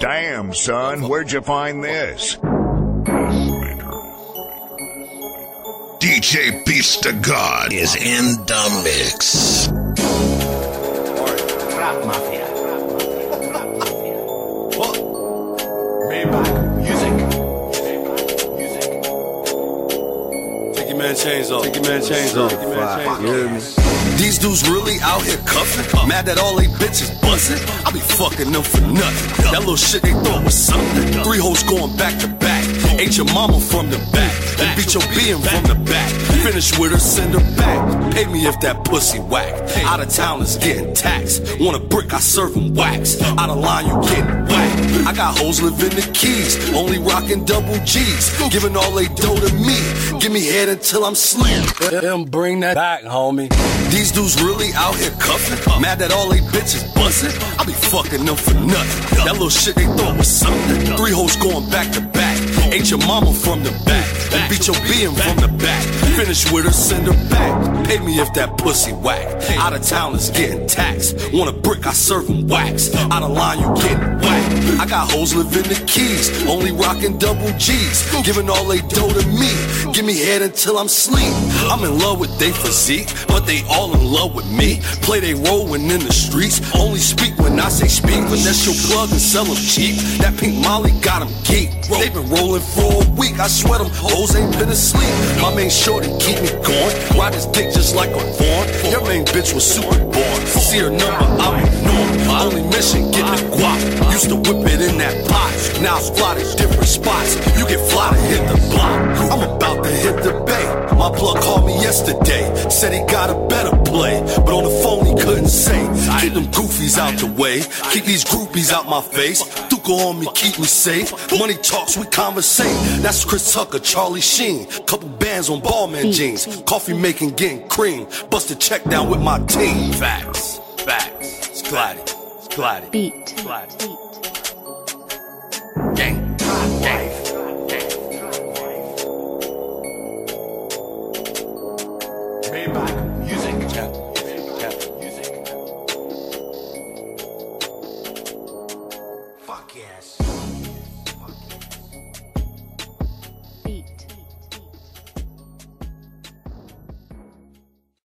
Damn, son, where'd you find this? DJ Beatz Da God is in the mix. Man chains off. Take your man chains off. Take your man chains off. These dudes really out here cuffing. Mad that all they bitches buzzing. I be fucking them for nothing. That little shit they thought was something. Three hoes going back to back. Ate your mama from the back. And beat your being from the back. Finish with her, send her back. Pay me if that pussy whack. Out of town is getting taxed. Want a brick, I serve 'em wax. Out of line, you getting whacked. I got hoes living the keys. Only rocking double G's. Giving all they dough to me. Give me head until I'm slim. Them bring that back, homie. These dudes really out here cuffing. Mad that all they bitches buzzing. I be fucking them for nothing. That little shit they thought was something. Three hoes going back to back. Ate your mama from the back. And beat your being from the back. Finish with her, send her back. Pay me if that pussy whack. Out of town is getting taxed. Want a brick, I serve 'em wax. Out of line, you getting whacked. I got hoes living the keys. Only rocking double G's. Giving all they dough to me. Give me head until I'm sleep. I'm in love with they physique, but they all in love with me. Play they role when in the streets. Only speak when I say speak. Finesse your plug and sell them cheap. That pink Molly got them geek. They been rolling for a week. I swear them hoes ain't been asleep. My main shorty keep me going. Ride his dick just like a Vaughn. Your main bitch was super born. See her number, I'm ignoring. Only mission, get the guap. Used to whip it in that pot. Now it's fly to different spots. You get fly to hit the block. I'm about to hit the bay. My plug called me yesterday. Said he got a better play. But on the phone he couldn't say. Keep them goofies out the way. Keep these groupies out my face. Duke on me, keep me safe. Money talks, we conversate. That's Chris Tucker, Charlie Sheen. Couple bands on Balmain mm. jeans. Coffee making, getting cream. Bust a check down with my team. Facts, facts. It's Gliddy, it's Gliddy. Beat. Gliddy. Gang, gang. Maybach music. Cap, Music. Fuck yes.